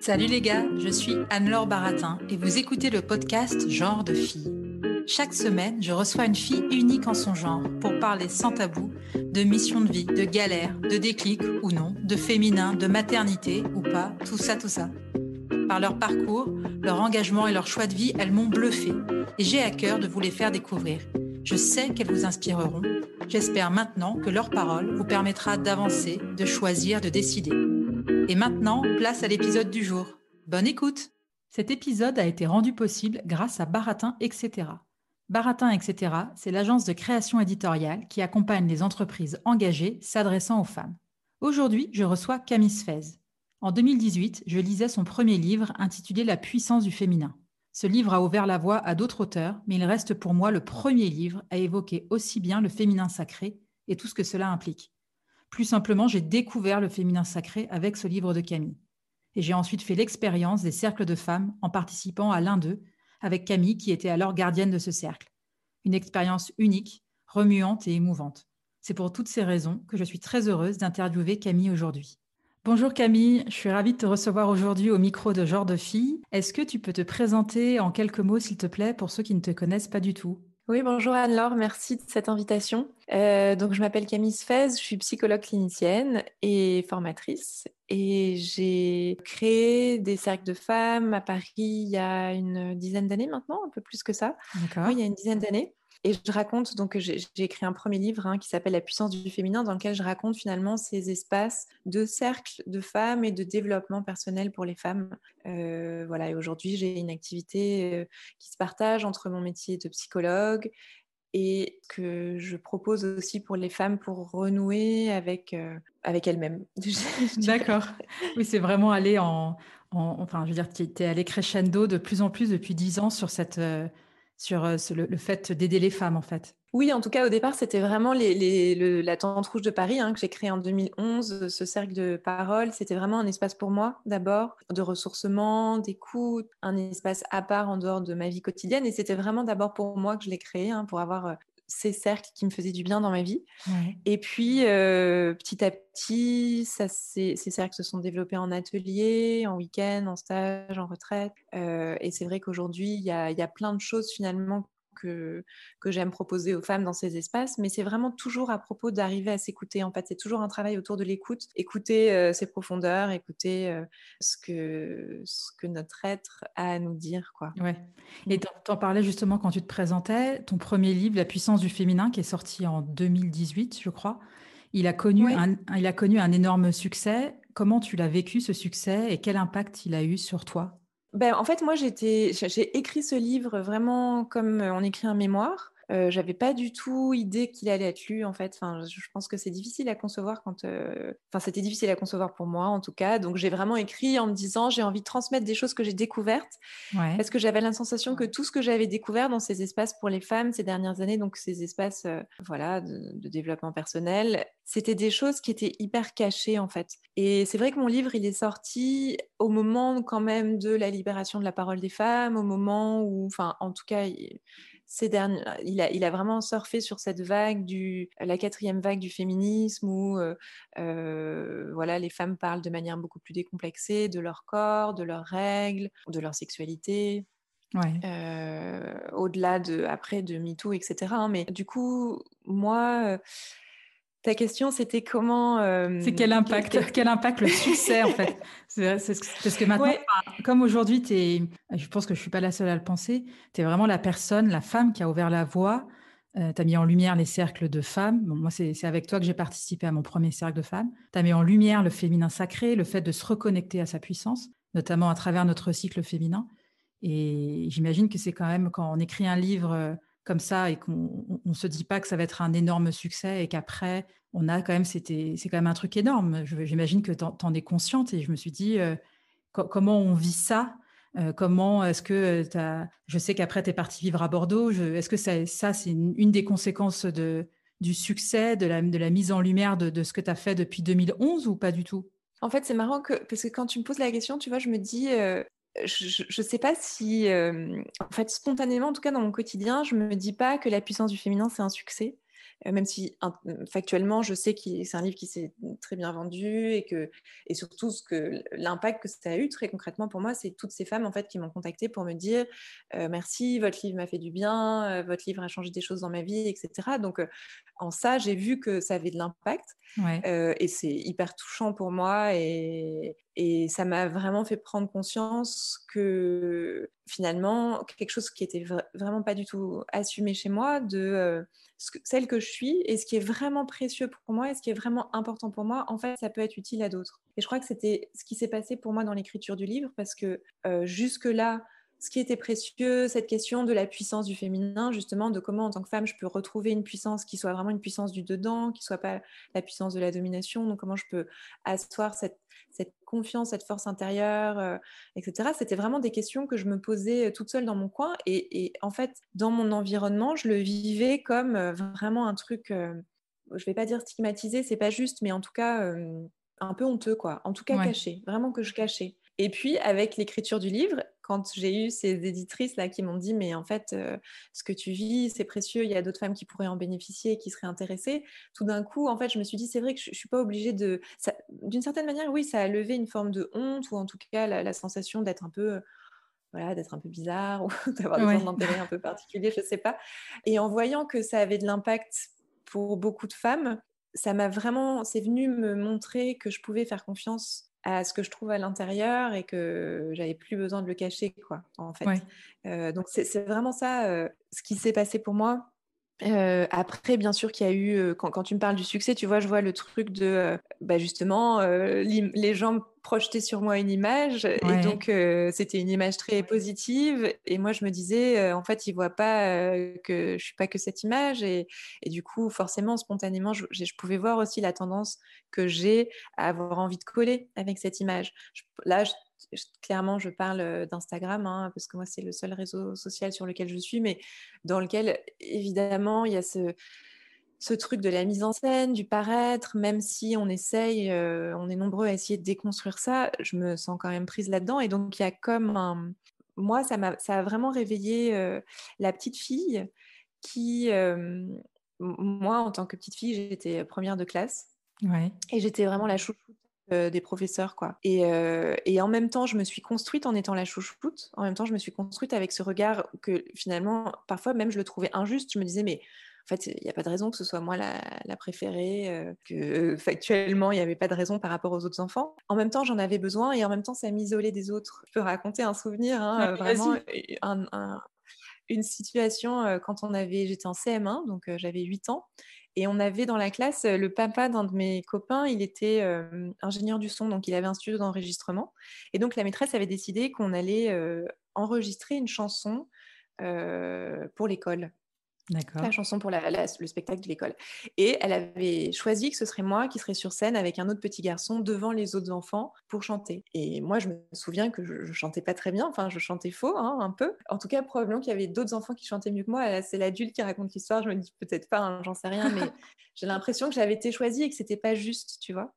Salut les gars, je suis Anne-Laure Baratin et vous écoutez le podcast Genre de fille. Chaque semaine, je reçois une fille unique en son genre pour parler sans tabou de mission de vie, de galère, de déclic ou non, de féminin, de maternité ou pas, tout ça, tout ça. Par leur parcours, leur engagement et leur choix de vie, elles m'ont bluffé et j'ai à cœur de vous les faire découvrir. Je sais qu'elles vous inspireront. J'espère maintenant que leur parole vous permettra d'avancer, de choisir, de décider. Et maintenant, place à l'épisode du jour. Bonne écoute Cet épisode a été rendu possible grâce à Baratin, etc. Baratin, etc., c'est l'agence de création éditoriale qui accompagne les entreprises engagées s'adressant aux femmes. Aujourd'hui, je reçois Camille Sfez. En 2018, je lisais son premier livre intitulé La puissance du féminin. Ce livre a ouvert la voie à d'autres auteurs, mais il reste pour moi le premier livre à évoquer aussi bien le féminin sacré et tout ce que cela implique. Plus simplement, j'ai découvert le féminin sacré avec ce livre de Camille. Et j'ai ensuite fait l'expérience des cercles de femmes en participant à l'un d'eux, avec Camille qui était alors gardienne de ce cercle. Une expérience unique, remuante et émouvante. C'est pour toutes ces raisons que je suis très heureuse d'interviewer Camille aujourd'hui. Bonjour Camille, je suis ravie de te recevoir aujourd'hui au micro de Genre de Fille. Est-ce que tu peux te présenter en quelques mots, s'il te plaît, pour ceux qui ne te connaissent pas du tout? Oui, bonjour Anne-Laure, merci de cette invitation. Euh, donc, je m'appelle Camille Sfez, je suis psychologue clinicienne et formatrice. Et j'ai créé des cercles de femmes à Paris il y a une dizaine d'années maintenant, un peu plus que ça. Oui, il y a une dizaine d'années. Et je raconte, donc j'ai écrit un premier livre hein, qui s'appelle La puissance du féminin, dans lequel je raconte finalement ces espaces de cercle de femmes et de développement personnel pour les femmes. Euh, voilà, et aujourd'hui j'ai une activité euh, qui se partage entre mon métier de psychologue et que je propose aussi pour les femmes pour renouer avec, euh, avec elles-mêmes. D'accord. Oui, c'est vraiment aller en, Enfin, je veux dire, tu es allé crescendo de plus en plus depuis dix ans sur cette sur euh, le, fait d'aider les femmes, en fait. Oui, en tout cas, au départ, c'était vraiment la Tente Rouge de Paris hein, que j'ai créé en 2011. Ce cercle de parole, c'était vraiment un espace pour moi, d'abord, de ressourcement, d'écoute, un espace à part en dehors de ma vie quotidienne. Et c'était vraiment d'abord pour moi que je l'ai créé, hein, pour avoir euh, ces cercles qui me faisaient du bien dans ma vie. Et puis, euh, petit à petit, ça, ces, cercles se sont développés en atelier, en week-end, en stage, en retraite. Euh, et c'est vrai qu'aujourd'hui, il y a, y a, plein de choses finalement que, que j'aime proposer aux femmes dans ces espaces, mais c'est vraiment toujours à propos d'arriver à s'écouter. En fait, c'est toujours un travail autour de l'écoute, écouter euh, ses profondeurs, écouter euh, ce, que, ce que notre être a à nous dire. Quoi. Ouais. Et tu en parlais justement quand tu te présentais, ton premier livre, La puissance du féminin, qui est sorti en 2018, je crois. Il a connu, un, il a connu un énorme succès. Comment tu l'as vécu, ce succès, et quel impact il a eu sur toi? Ben, en fait, moi, j'ai écrit ce livre vraiment comme on écrit un mémoire. Euh, j'avais pas du tout idée qu'il allait être lu en fait. Enfin, je pense que c'est difficile à concevoir quand. Euh, enfin, c'était difficile à concevoir pour moi en tout cas. Donc j'ai vraiment écrit en me disant j'ai envie de transmettre des choses que j'ai découvertes parce que j'avais la sensation que tout ce que j'avais découvert dans ces espaces pour les femmes ces dernières années, donc ces espaces euh, voilà de, développement personnel, c'était des choses qui étaient hyper cachées en fait. Et c'est vrai que mon livre il est sorti au moment quand même de la libération de la parole des femmes, au moment où, enfin en tout cas il a, il a vraiment surfé sur cette vague du, la quatrième vague du féminisme où euh, euh, voilà, les femmes parlent de manière beaucoup plus décomplexée de leur corps, de leurs règles, de leur sexualité. Euh, au-delà de après de MeToo, etc. Hein. Mais du coup, moi, ta question, c'était comment. Euh, c'est quel impact, quel... impact le succès, en fait? parce que maintenant, comme aujourd'hui, je pense que je ne suis pas la seule à le penser, tu es vraiment la personne, la femme qui a ouvert la voie. Euh, tu as mis en lumière les cercles de femmes. moi, c'est avec toi que j'ai participé à mon premier cercle de femmes. Tu as mis en lumière le féminin sacré, le fait de se reconnecter à sa puissance, notamment à travers notre cycle féminin. Et j'imagine que c'est quand même quand on écrit un livre comme ça et qu'on ne se dit pas que ça va être un énorme succès et qu'après, on a quand même, c'était, c'est quand même un truc énorme. J'imagine que tu en, es consciente et je me suis dit, euh, comment on vit ça? Euh, Comment est-ce que tu as... Je sais qu'après, tu es parti vivre à Bordeaux. Est-ce que ça, ça c'est une, des conséquences de, du succès, de la, de la mise en lumière de ce que tu as fait depuis 2011 ou pas du tout? En fait, c'est marrant que, parce que quand tu me poses la question, tu vois, je me dis, je ne sais pas si, en fait, spontanément, en tout cas dans mon quotidien, je me dis pas que la puissance du féminin, c'est un succès. Euh, même si factuellement, je sais que c'est un livre qui s'est très bien vendu et que et surtout ce que l'impact que ça a eu très concrètement pour moi, c'est toutes ces femmes en fait qui m'ont contacté pour me dire euh, merci, votre livre m'a fait du bien, euh, votre livre a changé des choses dans ma vie, etc. Donc en ça, j'ai vu que ça avait de l'impact et c'est hyper touchant pour moi et, et ça m'a vraiment fait prendre conscience que finalement, quelque chose qui était vraiment pas du tout assumé chez moi, de celle que je suis et ce qui est vraiment précieux pour moi et ce qui est vraiment important pour moi, en fait, ça peut être utile à d'autres. Et je crois que c'était ce qui s'est passé pour moi dans l'écriture du livre parce que euh, jusque-là, ce qui était précieux, cette question de la puissance du féminin, justement, de comment en tant que femme je peux retrouver une puissance qui soit vraiment une puissance du dedans, qui soit pas la puissance de la domination, donc comment je peux asseoir cette, cette confiance, cette force intérieure, euh, etc. C'était vraiment des questions que je me posais euh, toute seule dans mon coin. Et, en fait, dans mon environnement, je le vivais comme euh, vraiment un truc, je vais pas dire stigmatisé, c'est pas juste, mais en tout cas un peu honteux, quoi. En tout cas caché, vraiment que je cachais. Et puis, avec l'écriture du livre, quand j'ai eu ces éditrices là qui m'ont dit mais en fait euh, ce que tu vis c'est précieux il y a d'autres femmes qui pourraient en bénéficier qui seraient intéressées tout d'un coup en fait je me suis dit c'est vrai que je, ne suis pas obligée de d'une certaine manière oui ça a levé une forme de honte ou en tout cas la, sensation d'être un peu voilà, d'être un peu bizarre ou d'avoir des ouais. d'intérêt un peu particulier, je sais pas. Et en voyant que ça avait de l'impact pour beaucoup de femmes, ça m'a vraiment, c'est venu me montrer que je pouvais faire confiance à ce que je trouve à l'intérieur et que j'avais plus besoin de le cacher, quoi, en fait. Euh, donc c'est vraiment ça euh, ce qui s'est passé pour moi. Euh, après, bien sûr qu'il y a eu, quand, quand, tu me parles du succès, tu vois, je vois le truc de, bah justement, les gens projeter sur moi une image et donc euh, c'était une image très positive et moi je me disais euh, en fait ils voient pas euh, que je suis pas que cette image et, et du coup forcément spontanément je, je, pouvais voir aussi la tendance que j'ai à avoir envie de coller avec cette image. Là clairement je parle d'Instagram hein, parce que moi c'est le seul réseau social sur lequel je suis mais dans lequel évidemment il y a ce ce truc de la mise en scène, du paraître, même si on essaye, euh, on est nombreux à essayer de déconstruire ça, je me sens quand même prise là-dedans. Et donc, il y a comme un... Moi, ça, a, ça a vraiment réveillé euh, la petite fille qui... Euh, moi, en tant que petite fille, j'étais première de classe. Et j'étais vraiment la chouchoute des professeurs quoi et, et, en même temps je me suis construite en étant la chouchoute en même temps je me suis construite avec ce regard que finalement parfois même je le trouvais injuste je me disais mais en fait, il n'y a pas de raison que ce soit moi la, préférée, euh, que euh, factuellement, il n'y avait pas de raison par rapport aux autres enfants. En même temps, j'en avais besoin et en même temps, ça m'isolait des autres. Je peux raconter un souvenir, hein, vraiment, une situation euh, quand on avait, j'étais en CM1, donc j'avais 8 ans. Et on avait dans la classe le papa d'un de mes copains, il était ingénieur du son, donc il avait un studio d'enregistrement. Et donc la maîtresse avait décidé qu'on allait enregistrer une chanson pour l'école la chanson pour le spectacle de l'école. Et elle avait choisi que ce serait moi qui serais sur scène avec un autre petit garçon devant les autres enfants pour chanter. Et moi, je me souviens que je, ne chantais pas très bien, enfin, je chantais faux, hein, un peu. En tout cas, probablement qu'il y avait d'autres enfants qui chantaient mieux que moi. C'est l'adulte qui raconte l'histoire, je me dis peut-être pas, hein, j'en sais rien, mais j'ai l'impression que j'avais été choisie et que c'était pas juste, tu vois.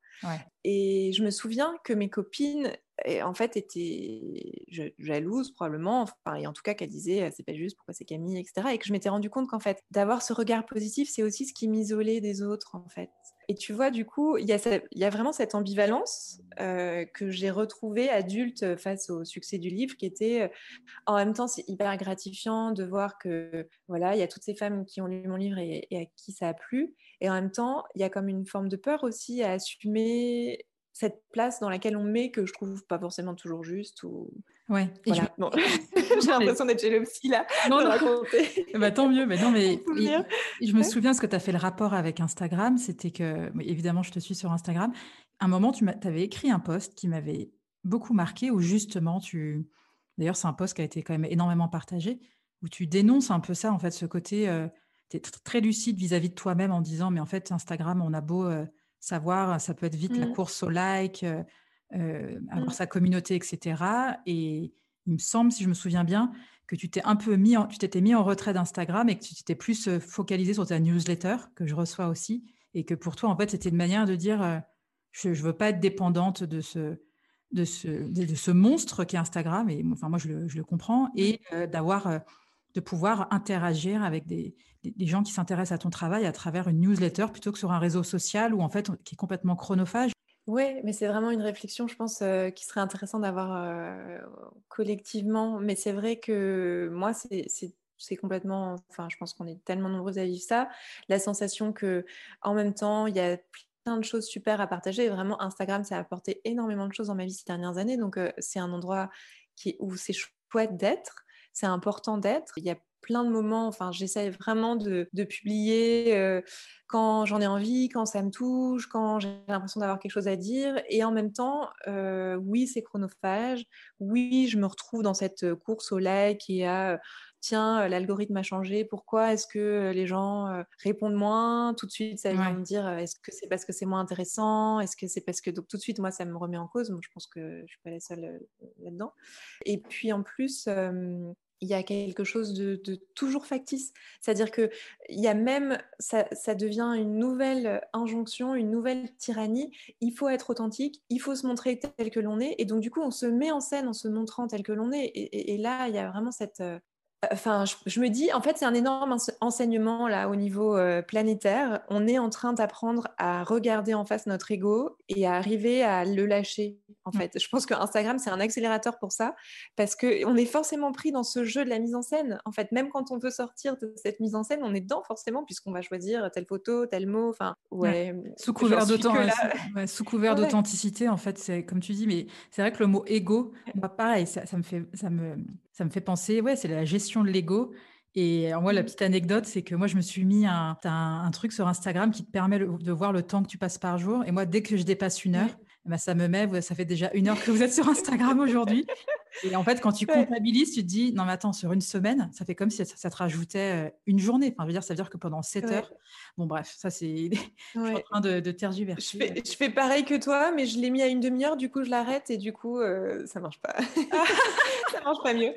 Et je me souviens que mes copines et en fait était jalouse probablement, enfin, et en tout cas qu'elle disait c'est pas juste, pourquoi c'est Camille, etc. Et que je m'étais rendu compte qu'en fait d'avoir ce regard positif, c'est aussi ce qui m'isolait des autres en fait. Et tu vois, du coup, il y, y, a vraiment cette ambivalence euh, que j'ai retrouvée adulte face au succès du livre, qui était, euh, en même temps, c'est hyper gratifiant de voir que, voilà, il y a toutes ces femmes qui ont lu mon livre et, et à qui ça a plu. Et en même temps, il y a comme une forme de peur aussi à assumer cette place dans laquelle on met que je trouve pas forcément toujours juste ou ouais. Voilà. j'ai l'impression d'être chez le psy là non, non. bah, tant mieux mais non mais je me souviens ce que tu as fait le rapport avec Instagram c'était que évidemment je te suis sur Instagram. Un moment tu avais écrit un post qui m'avait beaucoup marqué où justement tu d'ailleurs c'est un post qui a été quand même énormément partagé où tu dénonces un peu ça, en fait, ce côté, tu es très lucide vis-à-vis de toi-même en disant, mais en fait, Instagram, on a beau savoir, ça peut être vite la mmh. course au like, avoir mmh. sa communauté, etc. Et il me semble, si je me souviens bien, que tu t'es un peu mis, tu t'étais mis en retrait d'Instagram et que tu t'étais plus focalisé sur ta newsletter que je reçois aussi, et que pour toi, en fait, c'était une manière de dire, je ne veux pas être dépendante de ce, de ce, de ce monstre qui est Instagram, et enfin, moi, je le, je le comprends, et mmh. d'avoir, de pouvoir interagir avec des, gens qui s'intéressent à ton travail à travers une newsletter plutôt que sur un réseau social où, en fait, qui est complètement chronophage. Oui, mais c'est vraiment une réflexion, je pense, qui serait intéressant d'avoir collectivement. Mais c'est vrai que moi, c'est complètement. Enfin, je pense qu'on est tellement nombreux à vivre ça. La sensation que, en même temps, il y a plein de choses super à partager. Et vraiment, Instagram, ça a apporté énormément de choses dans ma vie ces dernières années. Donc, c'est un endroit où c'est chouette d'être. C'est important d'être. Il y a plein de moments. Enfin, j'essaie vraiment de, publier euh, quand j'en ai envie, quand ça me touche, quand j'ai l'impression d'avoir quelque chose à dire. Et en même temps, euh, oui, c'est chronophage. Oui, je me retrouve dans cette course au like et à tiens, l'algorithme a changé, pourquoi est-ce que les gens répondent moins? Tout de suite, ça vient me dire, est-ce que c'est parce que c'est moins intéressant? Est-ce que c'est parce que... Donc tout de suite, moi, ça me remet en cause. Moi, je pense que je ne suis pas la seule là-dedans. Et puis en plus, il y a quelque chose de, toujours factice. C'est-à-dire que il y a même, ça, devient une nouvelle injonction, une nouvelle tyrannie. Il faut être authentique, il faut se montrer tel que l'on est. Et donc, du coup, on se met en scène en se montrant tel que l'on est. et, là, il y a vraiment cette, Enfin, je, me dis, en fait, c'est un énorme enseignement là au niveau euh, planétaire. On est en train d'apprendre à regarder en face notre ego et à arriver à le lâcher. En mmh. fait, je pense que Instagram c'est un accélérateur pour ça parce que on est forcément pris dans ce jeu de la mise en scène. En fait, même quand on veut sortir de cette mise en scène, on est dedans forcément puisqu'on va choisir telle photo, tel mot. Enfin, ouais. Sous couvert d'authenticité, en fait, c'est comme tu dis, mais c'est vrai que le mot ego, moi, pareil, ça, ça me fait, ça me ça me fait penser, ouais, c'est la gestion de l'ego. Et moi, la mmh. petite anecdote, c'est que moi, je me suis mis un, un, truc sur Instagram qui te permet de voir le temps que tu passes par jour. Et moi, dès que je dépasse une heure, ben, ça me met, ça fait déjà une heure que vous êtes sur Instagram aujourd'hui. Et en fait, quand tu comptabilises, tu te dis, non, mais attends, sur une semaine, ça fait comme si ça, te rajoutait euh, une journée. Enfin, je veux dire, ça veut dire que pendant 7 heures, bon, bref, ça, c'est. je suis en train de, de tergiverser. Je fais, je fais, pareil que toi, mais je l'ai mis à une demi-heure, du coup, je l'arrête et du coup, euh, ça marche pas. ça marche pas mieux.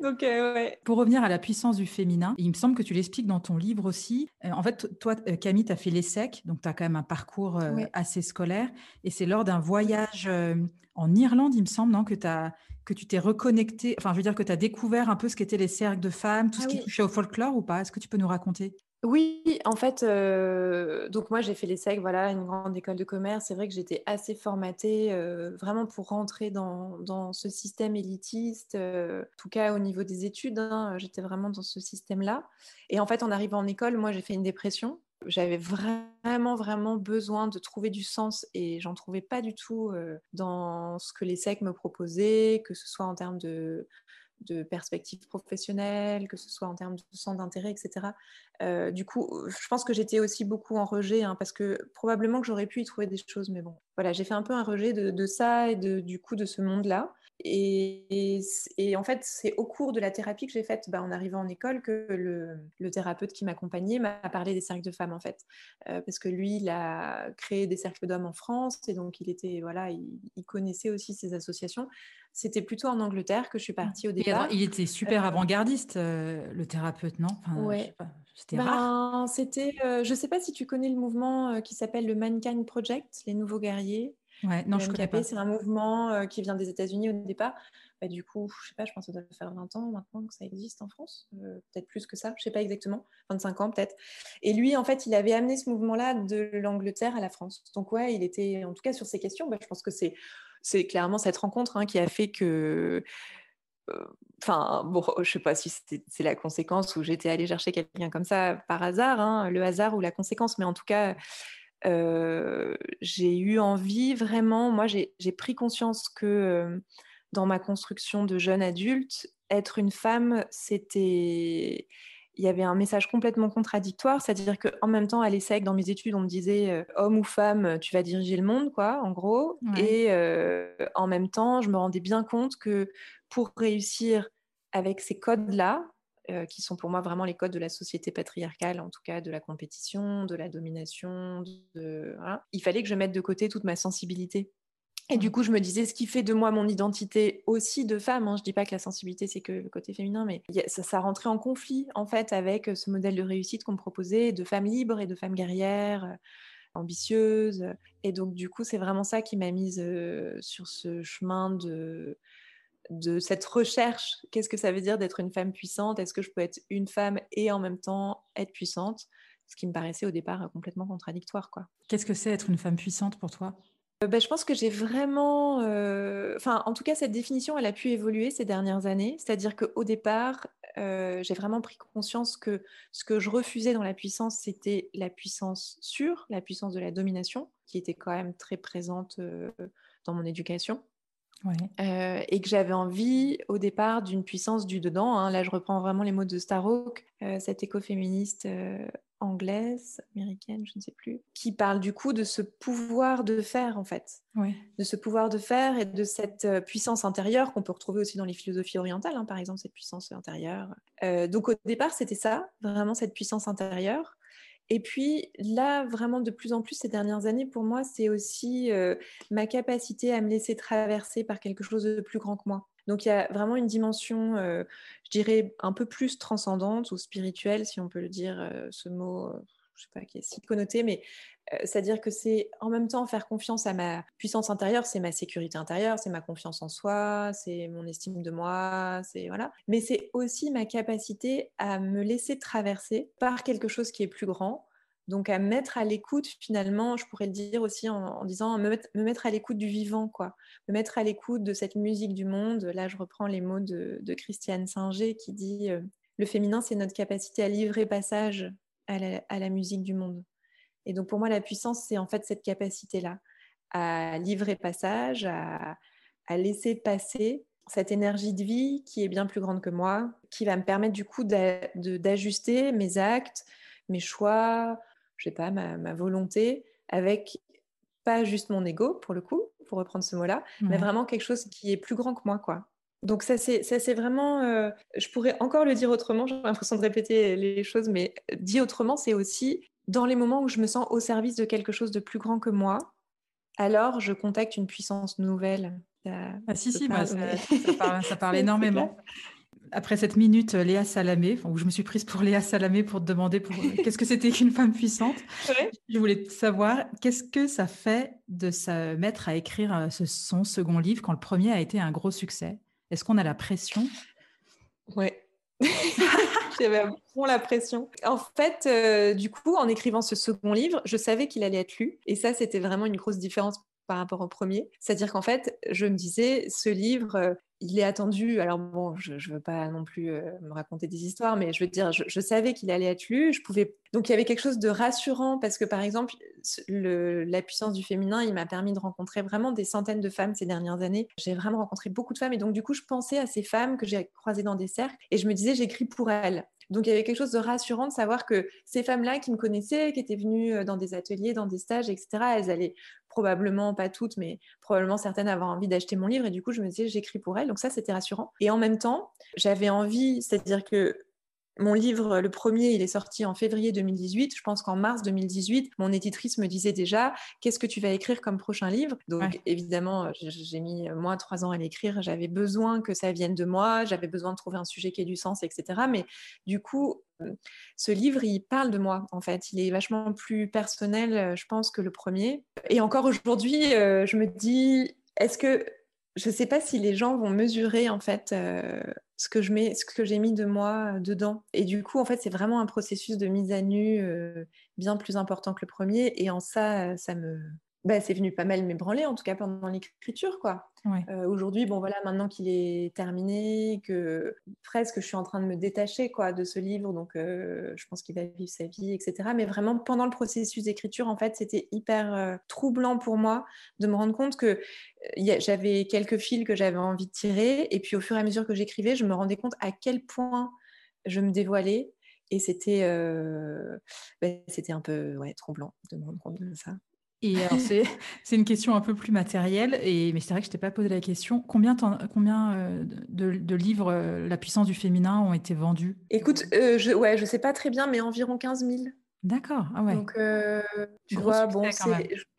Donc, euh, ouais. Pour revenir à la puissance du féminin, il me semble que tu l'expliques dans ton livre aussi. en fait, toi, Camille, tu as fait l'ESSEC, donc tu as quand même un parcours assez scolaire. Et c'est lors d'un voyage en Irlande, il me semble, non, que, as, que tu t'es reconnecté, enfin, je veux dire que tu as découvert un peu ce qu'étaient les cercles de femmes, tout ce ah qui touchait au folklore ou pas? Est-ce que tu peux nous raconter? Oui, en fait, euh, donc moi j'ai fait l'ESSEC, voilà, une grande école de commerce. C'est vrai que j'étais assez formatée euh, vraiment pour rentrer dans, dans ce système élitiste, euh, en tout cas au niveau des études, hein, j'étais vraiment dans ce système-là. Et en fait, en arrivant en école, moi j'ai fait une dépression j'avais vraiment, vraiment besoin de trouver du sens et j'en trouvais pas du tout dans ce que les SEC me proposaient, que ce soit en termes de, de perspectives professionnelles, que ce soit en termes de centre d'intérêt, etc. du coup, je pense que j'étais aussi beaucoup en rejet, hein, parce que probablement que j'aurais pu y trouver des choses, mais bon, voilà, j'ai fait un peu un rejet de, ça et du coup de ce monde-là. Et, en fait, c'est au cours de la thérapie que j'ai faite bah, en arrivant en école que le, thérapeute qui m'accompagnait m'a parlé des cercles de femmes, en fait. Euh, parce que lui, il a créé des cercles d'hommes en France et donc il, était, voilà, il, connaissait aussi ces associations. C'était plutôt en Angleterre que je suis partie au départ. il était super euh, avant-gardiste, euh, le thérapeute, non? Ouais. C'était ben, C'était, je ne sais pas si tu connais le mouvement qui s'appelle le Mankind Project, les nouveaux guerriers. Ouais, non, je connais pas. C'est un mouvement euh, qui vient des États-Unis au départ. Bah, du coup, je sais pas, je pense que ça doit faire 20 ans maintenant que ça existe en France, euh, peut-être plus que ça, je sais pas exactement, 25 ans peut-être. Et lui, en fait, il avait amené ce mouvement-là de l'Angleterre à la France. Donc ouais, il était, en tout cas sur ces questions, bah, je pense que c'est c'est clairement cette rencontre hein, qui a fait que euh, enfin, bon, je sais pas si c'est la conséquence ou j'étais allée chercher quelqu'un comme ça par hasard, hein, le hasard ou la conséquence, mais en tout cas, j'ai eu envie vraiment, moi j'ai pris conscience que dans ma construction de jeune adulte, être une femme, c'était... Il y avait un message complètement contradictoire, c'est-à-dire qu'en même temps, à l'ESSEC, dans mes études, on me disait homme ou femme, tu vas diriger le monde, quoi, en gros. Et en même temps, je me rendais bien compte que pour réussir avec ces codes-là, qui sont pour moi vraiment les codes de la société patriarcale, en tout cas de la compétition, de la domination. De... Il fallait que je mette de côté toute ma sensibilité. Et du coup, je me disais, ce qui fait de moi mon identité aussi de femme, hein, je ne dis pas que la sensibilité, c'est que le côté féminin, mais ça, ça, rentrait en conflit, en fait, avec ce modèle de réussite qu'on me proposait de femmes libres et de femmes guerrières, ambitieuses. Et donc, du coup, c'est vraiment ça qui m'a mise sur ce chemin de, de cette recherche. Qu'est-ce que ça veut dire d'être une femme puissante? Est-ce que je peux être une femme et en même temps être puissante? Ce qui me paraissait au départ complètement contradictoire. quoi. Qu'est-ce que c'est être une femme puissante pour toi? Euh, bah, je pense que j'ai vraiment, euh, enfin, en tout cas, cette définition, elle a pu évoluer ces dernières années. C'est-à-dire qu'au départ, euh, j'ai vraiment pris conscience que ce que je refusais dans la puissance, c'était la puissance sûre, la puissance de la domination, qui était quand même très présente dans mon éducation. Et que j'avais envie au départ d'une puissance du dedans. Hein. Là, je reprends vraiment les mots de Starhawk, cette écoféministe anglaise, américaine, je ne sais plus, qui parle du coup de ce pouvoir de faire en fait, de ce pouvoir de faire et de cette euh, puissance intérieure qu'on peut retrouver aussi dans les philosophies orientales, hein, par exemple cette puissance intérieure. Euh, donc au départ c'était ça, vraiment cette puissance intérieure. Et puis là, vraiment de plus en plus ces dernières années, pour moi, c'est aussi euh, ma capacité à me laisser traverser par quelque chose de plus grand que moi. Donc il y a vraiment une dimension, euh, je dirais, un peu plus transcendante ou spirituelle, si on peut le dire, euh, ce mot, je sais pas, qui est si connoté, mais c'est-à-dire que c'est en même temps faire confiance à ma puissance intérieure, c'est ma sécurité intérieure, c'est ma confiance en soi, c'est mon estime de moi, c'est voilà. Mais c'est aussi ma capacité à me laisser traverser par quelque chose qui est plus grand, donc à mettre à l'écoute, finalement, je pourrais le dire aussi en, disant me mettre, à l'écoute du vivant, quoi. Me mettre à l'écoute de cette musique du monde. Là, je reprends les mots de, Christiane Singer qui dit euh, le féminin, c'est notre capacité à livrer passage à la, musique du monde. Et donc pour moi, la puissance, c'est en fait cette capacité-là à livrer passage, à, laisser passer cette énergie de vie qui est bien plus grande que moi, qui va me permettre du coup d'ajuster mes actes, mes choix, je sais pas, ma, volonté avec pas juste mon ego, pour le coup, pour reprendre ce mot-là, mais vraiment quelque chose qui est plus grand que moi, quoi. Donc ça c'est ça c'est vraiment euh, je pourrais encore le dire autrement j'ai l'impression de répéter les choses mais dit autrement c'est aussi dans les moments où je me sens au service de quelque chose de plus grand que moi alors je contacte une puissance nouvelle ah, si si bah, ça, parle, ça parle énormément après cette minute euh, Léa Salamé, où je me suis prise pour Léa Salamé pour te demander pour, euh, qu'est-ce que c'était qu'une femme puissante. Je voulais savoir qu'est-ce que ça fait de se mettre à écrire ce, son second livre quand le premier a été un gros succès? Est-ce qu'on a la pression? Ouais. J'avais fond la pression. En fait, du coup, en écrivant ce second livre, je savais qu'il allait être lu. Et ça, c'était vraiment une grosse différence par rapport au premier. C'est-à-dire qu'en fait, je me disais, ce livre, il est attendu. Alors bon, je ne veux pas non plus euh, me raconter des histoires, mais je veux dire, je, savais qu'il allait être lu. Je pouvais donc il y avait quelque chose de rassurant parce que par exemple, la puissance du féminin, il m'a permis de rencontrer vraiment des centaines de femmes ces dernières années. J'ai vraiment rencontré beaucoup de femmes et donc du coup, je pensais à ces femmes que j'ai croisées dans des cercles et je me disais, j'écris pour elles. Donc il y avait quelque chose de rassurant de savoir que ces femmes-là qui me connaissaient, qui étaient venues euh, dans des ateliers, dans des stages, etc., elles allaient probablement pas toutes, mais probablement certaines avoir envie d'acheter mon livre. Et du coup, je me disais, j'écris pour elles. Donc ça, c'était rassurant. Et en même temps, j'avais envie, c'est-à-dire que mon livre, le premier, il est sorti en février 2018. Je pense qu'en mars 2018, mon éditrice me disait déjà Qu'est-ce que tu vas écrire comme prochain livre? Donc, évidemment, j'ai mis moins trois ans à l'écrire. J'avais besoin que ça vienne de moi. J'avais besoin de trouver un sujet qui ait du sens, etc. Mais du coup, ce livre, il parle de moi, en fait. Il est vachement plus personnel, je pense, que le premier. Et encore aujourd'hui, euh, je me dis Est-ce que je ne sais pas si les gens vont mesurer en fait euh, ce que je mets, ce que j'ai mis de moi euh, dedans. Et du coup, en fait, c'est vraiment un processus de mise à nu euh, bien plus important que le premier. Et en ça, ça me, bah, c'est venu pas mal m'ébranler, en tout cas pendant l'écriture. quoi. Euh, aujourd'hui, bon voilà, maintenant qu'il est terminé, que presque je suis en train de me détacher quoi, de ce livre, donc euh, je pense qu'il va vivre sa vie, etc. Mais vraiment, pendant le processus d'écriture, en fait, c'était hyper euh, troublant pour moi de me rendre compte que j'avais quelques fils que j'avais envie de tirer, et puis au fur et à mesure que j'écrivais, je me rendais compte à quel point je me dévoilais. Et c'était, bah, c'était un peu ouais, troublant de me rendre compte de ça. Et c'est une question un peu plus matérielle, et, mais c'est vrai que je t'ai pas posé la question. Combien, combien euh, de, livres La puissance du féminin ont été vendus? Écoute, je, ouais, je sais pas très bien, mais environ 15 000. D'accord, ah ouais. Donc, tu vois, bon,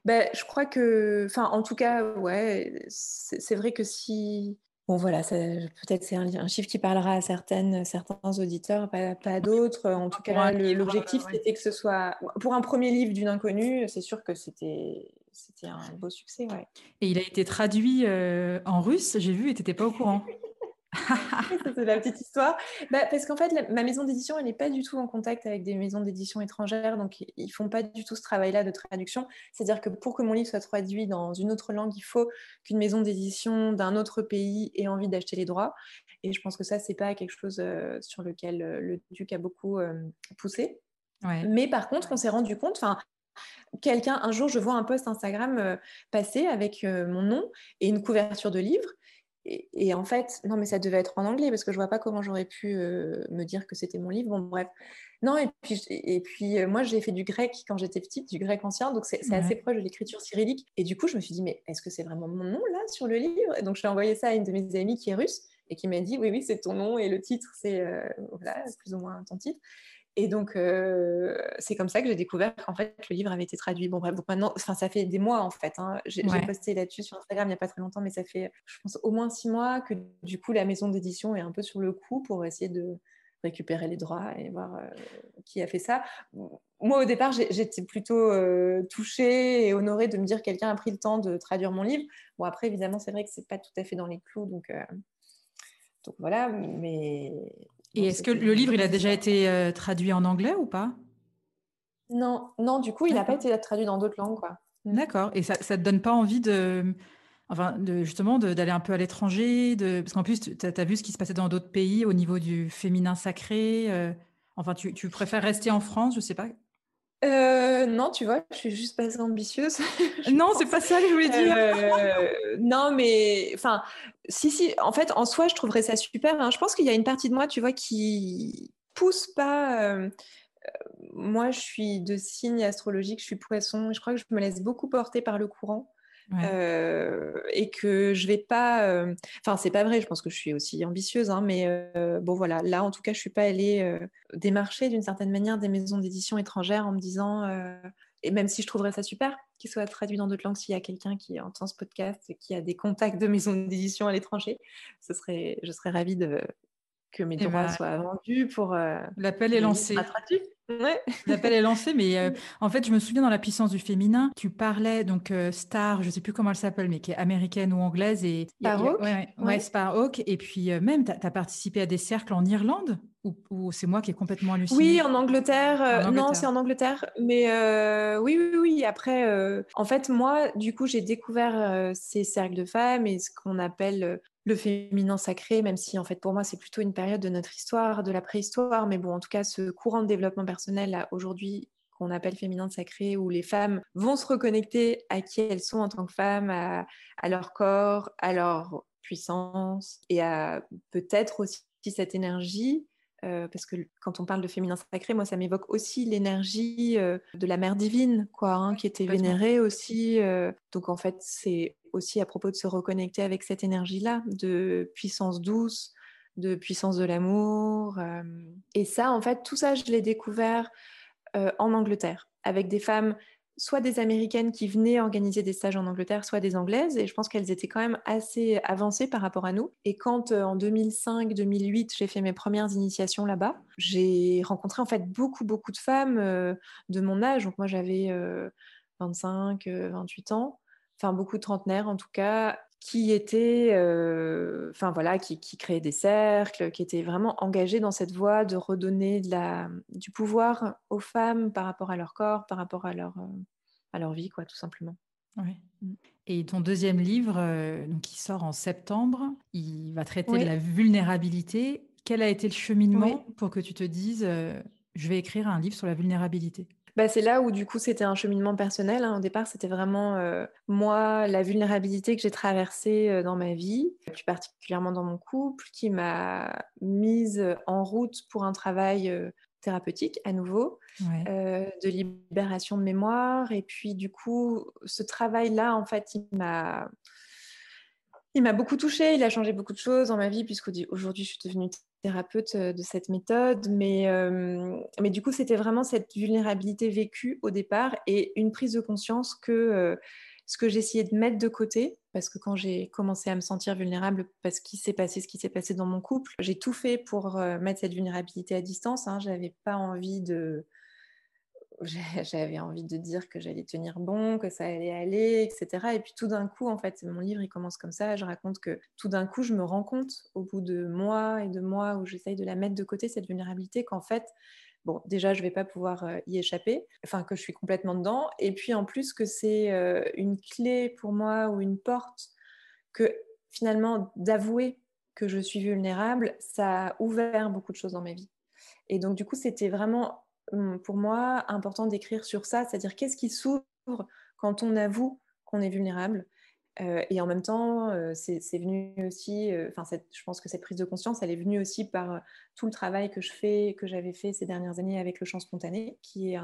ben, je crois que, enfin, en tout cas, ouais, c'est vrai que si, Bon, voilà, peut-être c'est un, chiffre qui parlera à certaines, certains auditeurs, pas, pas d'autres. En tout cas, l'objectif, c'était que ce soit. Pour un premier livre d'une inconnue, c'est sûr que c'était un beau succès. Ouais. Et il a été traduit euh, en russe, j'ai vu, et tu n'étais pas au courant. c'est la petite histoire. Bah, parce qu'en fait, ma maison d'édition, elle n'est pas du tout en contact avec des maisons d'édition étrangères, donc ils font pas du tout ce travail-là de traduction. C'est-à-dire que pour que mon livre soit traduit dans une autre langue, il faut qu'une maison d'édition d'un autre pays ait envie d'acheter les droits. Et je pense que ça, c'est pas quelque chose euh, sur lequel euh, le Duc a beaucoup euh, poussé. Mais par contre, on s'est rendu compte, enfin, quelqu'un, un jour, je vois un post Instagram passer avec mon nom et une couverture de livre. Et, en fait, non, mais ça devait être en anglais parce que je vois pas comment j'aurais pu euh, me dire que c'était mon livre. Bon, bref. Non, et puis, et puis euh, moi, j'ai fait du grec quand j'étais petite, du grec ancien, donc c'est assez proche de l'écriture cyrillique. Et du coup, je me suis dit, mais est-ce que c'est vraiment mon nom là sur le livre? Et donc, je l'ai envoyé ça à une de mes amies qui est russe et qui m'a dit, oui, oui, c'est ton nom et le titre, c'est euh, voilà, plus ou moins ton titre. Et donc, euh, c'est comme ça que j'ai découvert qu'en fait, le livre avait été traduit. Bon, bref, donc maintenant, enfin, ça fait des mois, en fait. Hein. J'ai posté là-dessus sur Instagram il n'y a pas très longtemps, mais ça fait, je pense, au moins six mois que, du coup, la maison d'édition est un peu sur le coup pour essayer de récupérer les droits et voir euh, qui a fait ça. Moi, au départ, j'étais plutôt euh, touchée et honorée de me dire que quelqu'un a pris le temps de traduire mon livre. Bon, après, évidemment, c'est vrai que c'est pas tout à fait dans les clous, donc... Donc voilà, mais et est-ce que le livre, il a déjà été euh, traduit en anglais ou pas? Non, non, du coup, il n'a pas été traduit dans d'autres langues. quoi. Mm. D'accord. Et ça ne te donne pas envie de, enfin, de, justement d'aller un peu à l'étranger de... Parce qu'en plus, tu as, vu ce qui se passait dans d'autres pays au niveau du féminin sacré. Euh, enfin, tu, tu, préfères rester en France, je ne sais pas. Euh, non, tu vois, je suis juste pas ambitieuse. non, c'est pas ça que je voulais dire. Euh, non, mais enfin, si, si, en fait, en soi, je trouverais ça super. Hein. Je pense qu'il y a une partie de moi, tu vois, qui pousse pas. Euh, moi, je suis de signe astrologique, je suis poisson. Je crois que je me laisse beaucoup porter par le courant. Euh, et que je vais pas. Euh, enfin, c'est pas vrai. Je pense que je suis aussi ambitieuse, hein, mais euh, bon voilà. Là, en tout cas, je suis pas allée démarcher d'une certaine manière des maisons d'édition étrangères en me disant. et même si je trouverais ça super qu'il soit traduit dans d'autres langues, s'il y a quelqu'un qui entend ce podcast et qui a des contacts de maisons d'édition à l'étranger, ce serait, je serais ravie de, que mes droits ben, soient vendus pour. L'appel est lancé. L'appel est lancé, mais euh, en fait, je me souviens dans la puissance du féminin, tu parlais donc euh, Star, je sais plus comment elle s'appelle, mais qui est américaine ou anglaise et Sparhawk. Ouais, ouais, Sparhawk. Et puis euh, même, tu as, participé à des cercles en Irlande ou, c'est moi qui est complètement hallucinée Oui, en Angleterre. Non, c'est en Angleterre. Mais oui, oui, oui. Après, en fait, moi, du coup, j'ai découvert ces cercles de femmes et ce qu'on appelle le féminin sacré, même si en fait pour moi c'est plutôt une période de notre histoire, de la préhistoire, mais bon en tout cas ce courant de développement personnel aujourd'hui qu'on appelle féminin sacré, où les femmes vont se reconnecter à qui elles sont en tant que femmes, à, leur corps, à leur puissance et à peut-être aussi cette énergie euh, parce que quand on parle de féminin sacré, moi, ça m'évoque aussi l'énergie euh, de la mère divine, quoi, hein, qui était vénérée aussi. Euh. donc, en fait, c'est aussi à propos de se reconnecter avec cette énergie-là, de puissance douce, de puissance de l'amour. et ça, en fait, tout ça, je l'ai découvert en Angleterre, avec des femmes soit des Américaines qui venaient organiser des stages en Angleterre, soit des Anglaises. Et je pense qu'elles étaient quand même assez avancées par rapport à nous. Et quand euh, en 2005-2008, j'ai fait mes premières initiations là-bas, j'ai rencontré en fait beaucoup, beaucoup de femmes euh, de mon âge. Donc moi, j'avais 25, euh, 28 ans. Enfin, beaucoup de trentenaires en tout cas, qui étaient, enfin voilà, qui, qui, créaient des cercles, qui étaient vraiment engagés dans cette voie de redonner de la, du pouvoir aux femmes par rapport à leur corps, par rapport à leur, à leur vie, quoi, tout simplement. Oui. Mm. Et ton deuxième livre, euh, donc, qui sort en septembre, il va traiter de la vulnérabilité. Quel a été le cheminement pour que tu te dises, euh, je vais écrire un livre sur la vulnérabilité? Bah, c'est là où du coup c'était un cheminement personnel. Hein. Au départ, c'était vraiment euh, moi, la vulnérabilité que j'ai traversée dans ma vie, plus particulièrement dans mon couple, qui m'a mise en route pour un travail thérapeutique à nouveau, de libération de mémoire. Et puis, du coup, ce travail-là, en fait, il m'a il m'a beaucoup touchée, il a changé beaucoup de choses dans ma vie, puisqu'aujourd'hui, je suis devenue thérapeute euh, de cette méthode. Mais, euh, mais du coup, c'était vraiment cette vulnérabilité vécue au départ et une prise de conscience que euh, ce que j'essayais de mettre de côté, parce que quand j'ai commencé à me sentir vulnérable parce qu'il s'est passé ce qui s'est passé dans mon couple, j'ai tout fait pour mettre cette vulnérabilité à distance. Hein. J'avais pas envie de j'avais envie de dire que j'allais tenir bon, que ça allait aller, etc. Et puis tout d'un coup, en fait, mon livre, il commence comme ça. Je raconte que tout d'un coup, je me rends compte, au bout de mois et de mois où j'essaye de la mettre de côté, cette vulnérabilité, qu'en fait, bon, déjà, je vais pas pouvoir euh, y échapper, enfin, que je suis complètement dedans. Et puis en plus, que c'est euh, une clé pour moi ou une porte que finalement, d'avouer que je suis vulnérable, ça a ouvert beaucoup de choses dans ma vie. Et donc, du coup, c'était vraiment pour moi important d'écrire sur ça, c'est-à-dire qu'est-ce qui s'ouvre quand on avoue qu'on est vulnérable. Euh, et en même temps, euh, c'est venu aussi, euh, enfin, je pense que cette prise de conscience, elle est venue aussi par tout le travail que je fais, que j'avais fait ces dernières années avec le chant spontané, qui est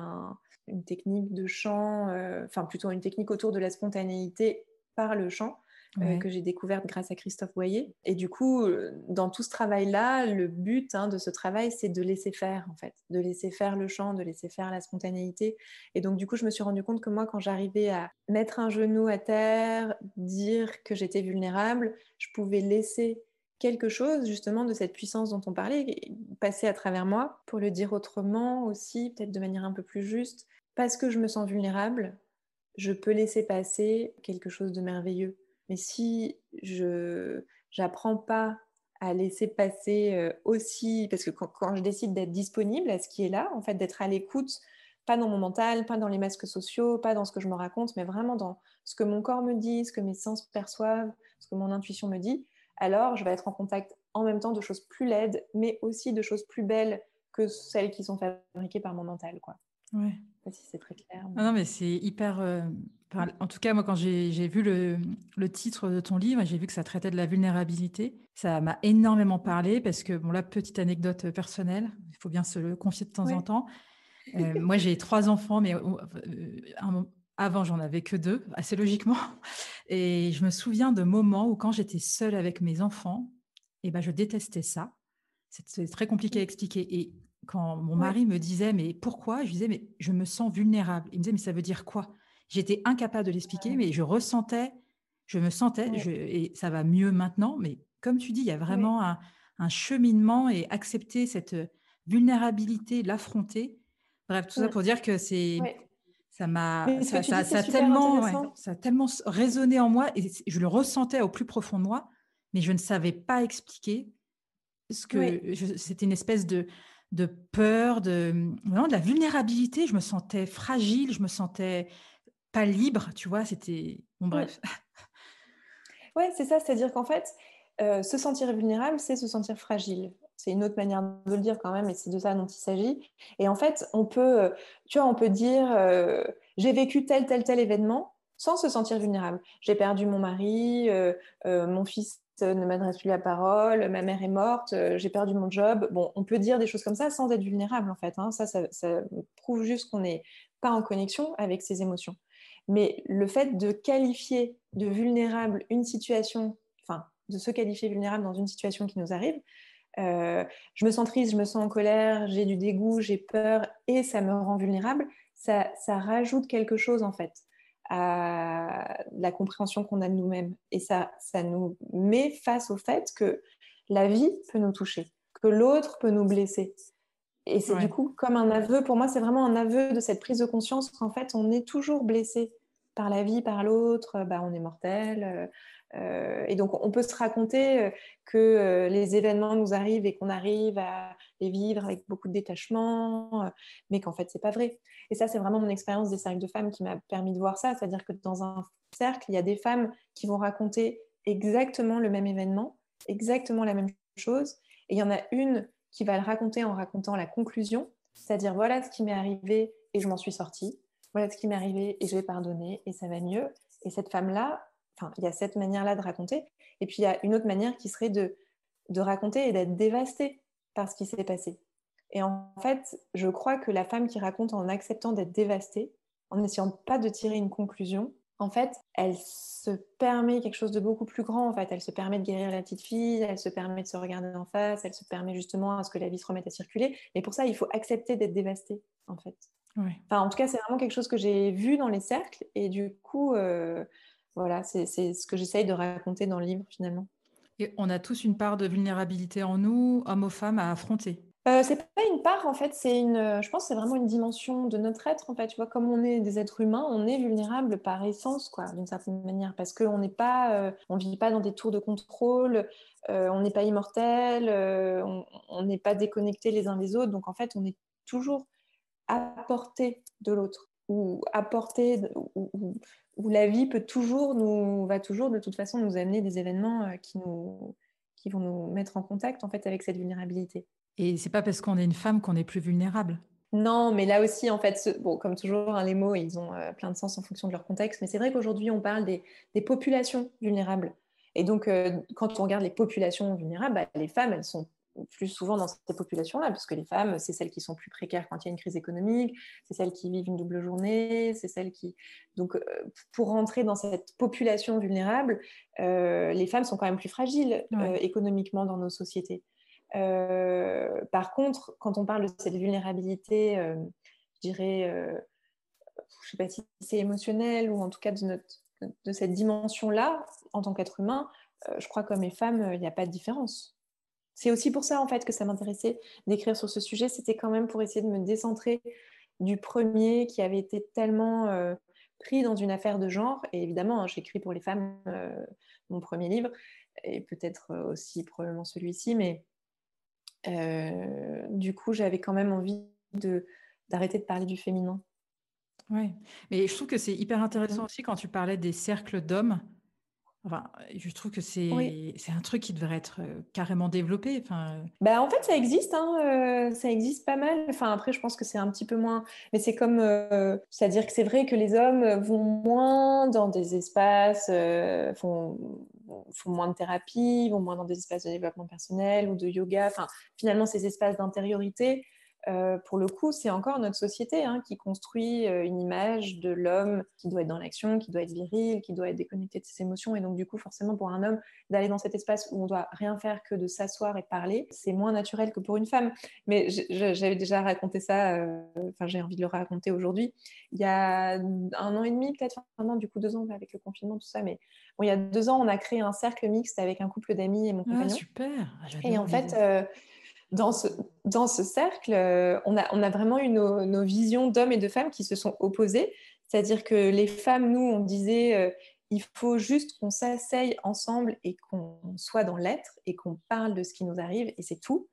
une technique de chant, enfin plutôt une technique autour de la spontanéité par le chant, euh, que j'ai découverte grâce à Christophe Boyer. Et du coup, euh, dans tout ce travail-là, le but hein, de ce travail, c'est de laisser faire, en fait, de laisser faire le chant, de laisser faire la spontanéité. Et donc, du coup, je me suis rendu compte que moi, quand j'arrivais à mettre un genou à terre, dire que j'étais vulnérable, je pouvais laisser quelque chose justement de cette puissance dont on parlait passer à travers moi pour le dire autrement aussi, peut-être de manière un peu plus juste. Parce que je me sens vulnérable, je peux laisser passer quelque chose de merveilleux. Mais si je n'apprends pas à laisser passer euh, aussi, parce que quand, je décide d'être disponible à ce qui est là, en fait, d'être à l'écoute, pas dans mon mental, pas dans les masques sociaux, pas dans ce que je me raconte, mais vraiment dans ce que mon corps me dit, ce que mes sens perçoivent, ce que mon intuition me dit, alors je vais être en contact en même temps de choses plus laides, mais aussi de choses plus belles que celles qui sont fabriquées par mon mental. Quoi. Ouais. sais pas si c'est très clair. Ah non, mais c'est hyper. Euh, en tout cas, moi, quand j'ai vu le, le, titre de ton livre, j'ai vu que ça traitait de la vulnérabilité. Ça m'a énormément parlé parce que, bon, là, petite anecdote personnelle, il faut bien se le confier de temps en temps. Euh, moi, j'ai trois enfants, mais euh, avant, j'en avais que deux, assez logiquement. Et je me souviens de moments où, quand j'étais seule avec mes enfants, et eh ben, je détestais ça. C'est très compliqué à expliquer. Et quand mon mari me disait, mais pourquoi? Je disais, mais je me sens vulnérable. Il me disait, mais ça veut dire quoi? J'étais incapable de l'expliquer, mais je ressentais, je me sentais, et ça va mieux maintenant, mais comme tu dis, il y a vraiment un, cheminement et accepter cette vulnérabilité, l'affronter. Bref, tout ça pour dire que c'est... Ça m'a, ça, a tellement, ça a tellement résonné en moi et je le ressentais au plus profond de moi, mais je ne savais pas expliquer ce que c'était une espèce de, de peur, de, vraiment de la vulnérabilité. Je me sentais fragile, je me sentais pas libre, tu vois, c'était... Bon, bref. Ouais, c'est ça, c'est-à-dire qu'en fait, euh, se sentir vulnérable, c'est se sentir fragile. C'est une autre manière de le dire quand même, et c'est de ça dont il s'agit. Et en fait, on peut, euh, tu vois, on peut dire, euh, j'ai vécu tel, tel, tel événement sans se sentir vulnérable. J'ai perdu mon mari, mon fils ne m'adresse plus la parole, ma mère est morte, euh, j'ai perdu mon job. Bon, on peut dire des choses comme ça sans être vulnérable en fait. Hein. Ça, ça, prouve juste qu'on n'est pas en connexion avec ses émotions. Mais le fait de qualifier de vulnérable une situation, enfin, de se qualifier vulnérable dans une situation qui nous arrive, euh, je me sens triste, je me sens en colère, j'ai du dégoût, j'ai peur et ça me rend vulnérable, ça, ça rajoute quelque chose en fait à la compréhension qu'on a de nous-mêmes. Et ça, ça nous met face au fait que la vie peut nous toucher, que l'autre peut nous blesser. Et c'est du coup comme un aveu, pour moi, c'est vraiment un aveu de cette prise de conscience qu'en fait, on est toujours blessé par la vie, par l'autre, bah, on est mortel, euh, et donc, on peut se raconter euh, que euh, les événements nous arrivent et qu'on arrive à les vivre avec beaucoup de détachement, mais qu'en fait, c'est pas vrai. Et ça, c'est vraiment mon expérience des cercles de femmes qui m'a permis de voir ça. C'est-à-dire que dans un cercle, il y a des femmes qui vont raconter exactement le même événement, exactement la même chose. Et il y en a une qui va le raconter en racontant la conclusion, c'est-à-dire voilà ce qui m'est arrivé et je m'en suis sortie. Voilà ce qui m'est arrivé et je vais pardonner et ça va mieux. Et cette femme-là, il y a cette manière-là de raconter. Et puis, il y a une autre manière qui serait de, de raconter et d'être dévasté par ce qui s'est passé. Et en fait, je crois que la femme qui raconte en acceptant d'être dévastée, en n'essayant pas de tirer une conclusion, en fait, elle se permet quelque chose de beaucoup plus grand. En fait, elle se permet de guérir la petite fille, elle se permet de se regarder en face, elle se permet justement à ce que la vie se remette à circuler. Et pour ça, il faut accepter d'être dévastée, en fait. Enfin, en tout cas, c'est vraiment quelque chose que j'ai vu dans les cercles. Et du coup, euh, voilà, c'est ce que j'essaye de raconter dans le livre finalement. Et on a tous une part de vulnérabilité en nous, hommes ou femmes, à affronter. Euh, c'est pas une part en fait, c'est une, euh, je pense que c'est vraiment une dimension de notre être en fait. Tu vois, comme on est des êtres humains, on est vulnérable par essence quoi, d'une certaine manière, parce qu'on n'est pas, euh, on vit pas dans des tours de contrôle, on n'est pas immortel, on n'est pas déconnecté les uns des autres, donc en fait on est toujours à portée de l'autre ou à portée où, la vie peut toujours nous va toujours de toute façon nous amener des événements qui nous qui vont nous mettre en contact en fait avec cette vulnérabilité. Et c'est pas parce qu'on est une femme qu'on est plus vulnérable. Non, mais là aussi, en fait, bon, comme toujours, hein, les mots, ils ont euh, plein de sens en fonction de leur contexte. Mais c'est vrai qu'aujourd'hui, on parle des, populations vulnérables. Et donc, euh, quand on regarde les populations vulnérables, bah, les femmes, elles sont plus souvent dans ces populations-là, parce que les femmes, c'est celles qui sont plus précaires quand il y a une crise économique, c'est celles qui vivent une double journée, c'est celles qui... Donc, euh, pour rentrer dans cette population vulnérable, les femmes sont quand même plus fragiles économiquement dans nos sociétés. Euh, par contre, quand on parle de cette vulnérabilité, euh, je dirais, euh, je ne sais pas si c'est émotionnel ou en tout cas de, notre, de cette dimension-là, en tant qu'être humain, je crois que comme les femmes, il n'y a pas de différence. C'est aussi pour ça en fait que ça m'intéressait d'écrire sur ce sujet. C'était quand même pour essayer de me décentrer du premier qui avait été tellement pris dans une affaire de genre. Et évidemment, hein, j'écris pour les femmes mon premier livre et peut-être aussi probablement celui-ci, mais euh, du coup, j'avais quand même envie de, d'arrêter de parler du féminin. Oui, mais je trouve que c'est hyper intéressant aussi quand tu parlais des cercles d'hommes. Enfin, je trouve que c'est un truc qui devrait être euh, carrément développé. Enfin... Bah, en fait, ça existe, hein, euh, ça existe pas mal. Enfin, après, je pense que c'est un petit peu moins. Mais c'est comme. C'est-à-dire que c'est vrai que les hommes vont moins dans des espaces, font font moins de thérapie, vont moins dans des espaces de développement personnel ou de yoga. Enfin, finalement, ces espaces d'intériorité, euh, pour le coup, c'est encore notre société hein, qui construit euh, une image de l'homme qui doit être dans l'action, qui doit être viril, qui doit être déconnecté de ses émotions. Et donc, du coup, forcément, pour un homme, d'aller dans cet espace où on doit rien faire que de s'asseoir et parler, c'est moins naturel que pour une femme. Mais j'avais déjà raconté ça, euh, enfin, j'ai envie de le raconter aujourd'hui. Il y a un an et demi, peut-être, un an, du coup, deux ans avec le confinement, tout ça. Mais bon, il y a deux ans, on a créé un cercle mixte avec un couple d'amis et mon ah, compagnon. super! Ah, et en fait, dans ce, cercle, euh, on, a, vraiment eu nos, visions d'hommes et de femmes qui se sont opposées. C'est-à-dire que les femmes, nous, on disait, euh, il faut juste qu'on s'asseye ensemble et qu'on soit dans l'être et qu'on parle de ce qui nous arrive et c'est tout.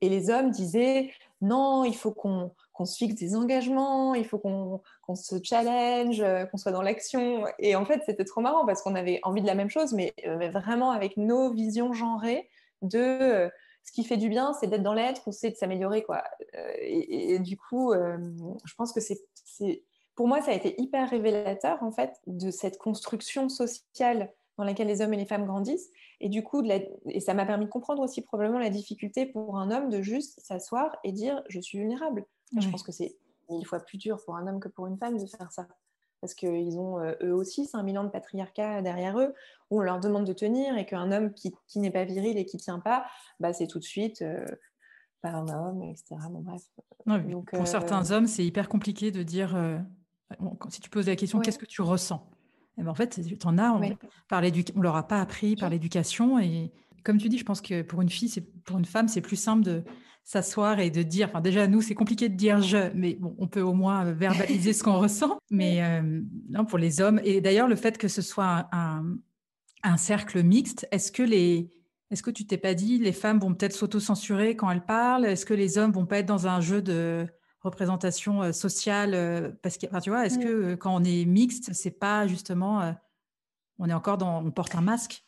Et les hommes disaient, non, il faut qu'on se fixe des engagements, il faut qu'on se challenge, euh, qu'on soit dans l'action. Et en fait, c'était trop marrant parce qu'on avait envie de la même chose, mais, mais vraiment avec nos visions genrées de ce qui fait du bien, c'est d'être dans l'être ou c'est de s'améliorer. quoi. Euh, et, du coup, euh, je pense que c'est, pour moi, ça a été hyper révélateur en fait de cette construction sociale dans laquelle les hommes et les femmes grandissent. Et du coup, et ça m'a permis de comprendre aussi probablement la difficulté pour un homme de juste s'asseoir et dire je suis vulnérable. Je pense que c'est mille fois plus dur pour un homme que pour une femme de faire ça parce qu'ils ont euh, eux aussi 5000 ans de patriarcat derrière eux, où on leur demande de tenir et qu'un homme qui, n'est pas viril et qui tient pas, bah, c'est tout de suite euh, pas un homme, etc. Bon, bref. Donc, pour certains euh, hommes, c'est hyper compliqué de dire, si tu poses la question, qu'est-ce que tu ressens? Et eh ben, En fait, tu en as, on ne leur a pas appris par l'éducation. Et comme tu dis, je pense que pour une fille, pour une femme, c'est plus simple de s'asseoir et de dire, enfin déjà nous c'est compliqué de dire je, mais bon, on peut au moins verbaliser ce qu'on ressent. Mais euh, non, pour les hommes, et d'ailleurs le fait que ce soit un, un cercle mixte, est-ce que les, est-ce que tu t'es pas dit les femmes vont peut-être s'auto-censurer quand elles parlent? Est-ce que les hommes vont pas être dans un jeu de représentation euh, sociale euh, Parce que, enfin, tu vois, est-ce que quand on est mixte, c'est pas justement, on est encore dans, on porte un masque?